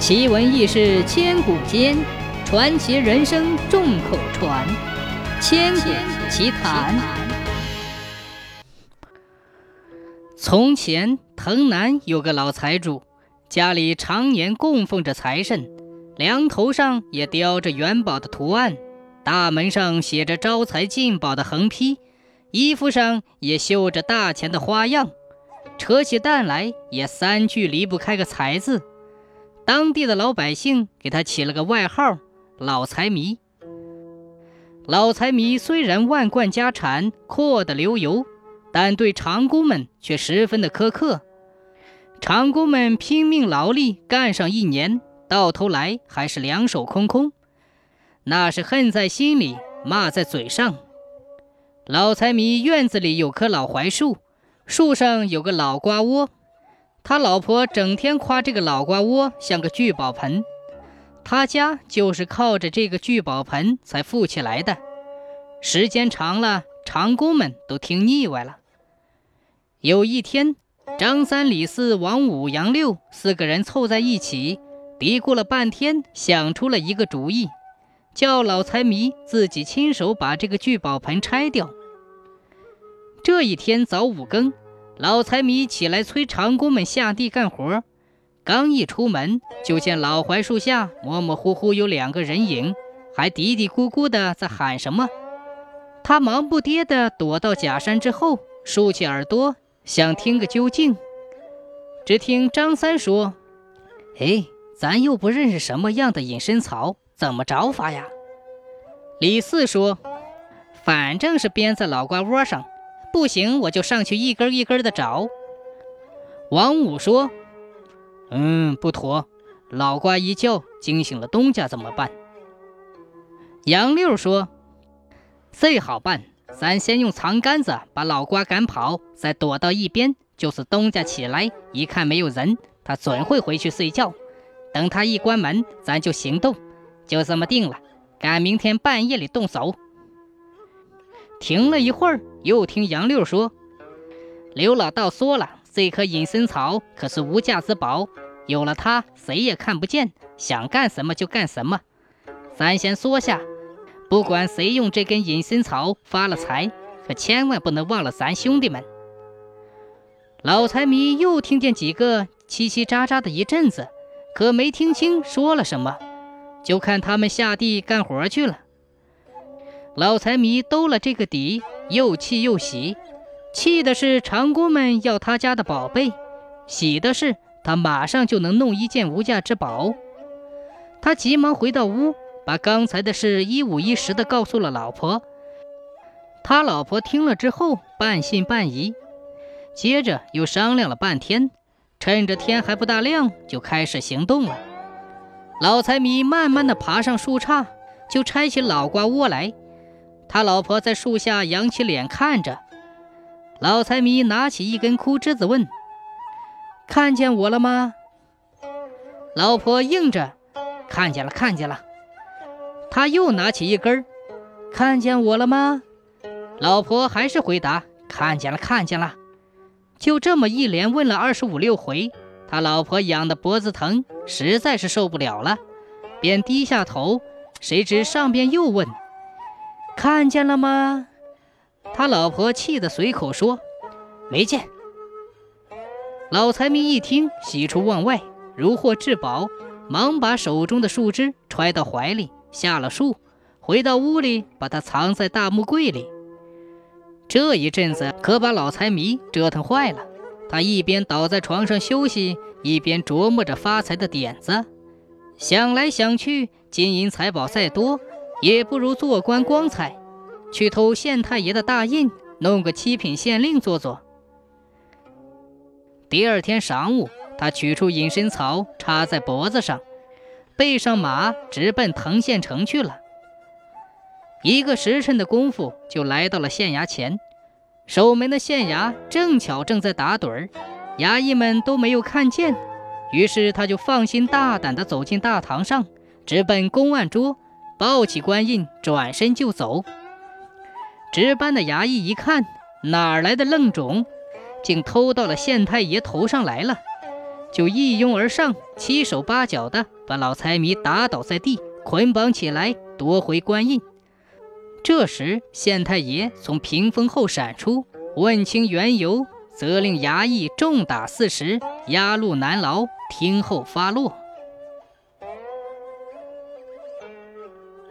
奇闻异事千古间，传奇人生众口传。千古奇谈。从前，藤南有个老财主，家里常年供奉着财神，梁头上也雕着元宝的图案，大门上写着招财进宝的横批，衣服上也绣着大钱的花样，扯起蛋来也三句离不开个财字。当地的老百姓给他起了个外号“老财迷”。老财迷虽然万贯家产，阔得流油，但对长工们却十分的苛刻。长工们拼命劳力干上一年，到头来还是两手空空，那是恨在心里，骂在嘴上。老财迷院子里有棵老槐树，树上有个老瓜窝。他老婆整天夸这个老瓜窝像个聚宝盆，他家就是靠着这个聚宝盆才富起来的。时间长了，长工们都听腻歪了。有一天，张三、李四、王五、杨六四个人凑在一起，嘀咕了半天，想出了一个主意，叫老财迷自己亲手把这个聚宝盆拆掉。这一天早五更。老财迷起来催长工们下地干活，刚一出门，就见老槐树下模模糊糊有两个人影，还嘀嘀咕咕的在喊什么。他忙不迭的躲到假山之后，竖起耳朵想听个究竟。只听张三说：“哎，咱又不认识什么样的隐身草，怎么着法呀？”李四说：“反正是编在老瓜窝上。”不行，我就上去一根一根的找。王五说：“嗯，不妥，老瓜一叫惊醒了东家怎么办？”杨六说：“最好办，咱先用长杆子把老瓜赶跑，再躲到一边。就是东家起来一看没有人，他准会回去睡觉。等他一关门，咱就行动。就这么定了，赶明天半夜里动手。”停了一会儿，又听杨六说：“刘老道说了，这棵隐身草可是无价之宝，有了它，谁也看不见，想干什么就干什么。咱先说下，不管谁用这根隐身草发了财，可千万不能忘了咱兄弟们。”老财迷又听见几个叽叽喳喳的一阵子，可没听清说了什么，就看他们下地干活去了。老财迷兜了这个底，又气又喜。气的是长工们要他家的宝贝，喜的是他马上就能弄一件无价之宝。他急忙回到屋，把刚才的事一五一十的告诉了老婆。他老婆听了之后，半信半疑，接着又商量了半天，趁着天还不大亮，就开始行动了。老财迷慢慢的爬上树杈，就拆起老瓜窝来。他老婆在树下仰起脸看着，老财迷拿起一根枯枝子问：“看见我了吗？”老婆应着：“看见了，看见了。”他又拿起一根：“看见我了吗？”老婆还是回答：“看见了，看见了。”就这么一连问了二十五六回，他老婆痒得脖子疼，实在是受不了了，便低下头。谁知上边又问。看见了吗？他老婆气得随口说：“没见。”老财迷一听，喜出望外，如获至宝，忙把手中的树枝揣到怀里，下了树，回到屋里，把它藏在大木柜里。这一阵子可把老财迷折腾坏了。他一边倒在床上休息，一边琢磨着发财的点子。想来想去，金银财宝再多。也不如做官光彩，去偷县太爷的大印，弄个七品县令做做。第二天晌午，他取出隐身草，插在脖子上，背上马，直奔藤县城去了。一个时辰的功夫，就来到了县衙前。守门的县衙正巧正在打盹儿，衙役们都没有看见，于是他就放心大胆地走进大堂上，直奔公案桌。抱起官印，转身就走。值班的衙役一看，哪来的愣种，竟偷到了县太爷头上来了。就一拥而上，七手八脚的把老财迷打倒在地，捆绑起来夺回官印。这时，县太爷从屏风后闪出，问清缘由，责令衙役重打四十，押入南牢，听候发落。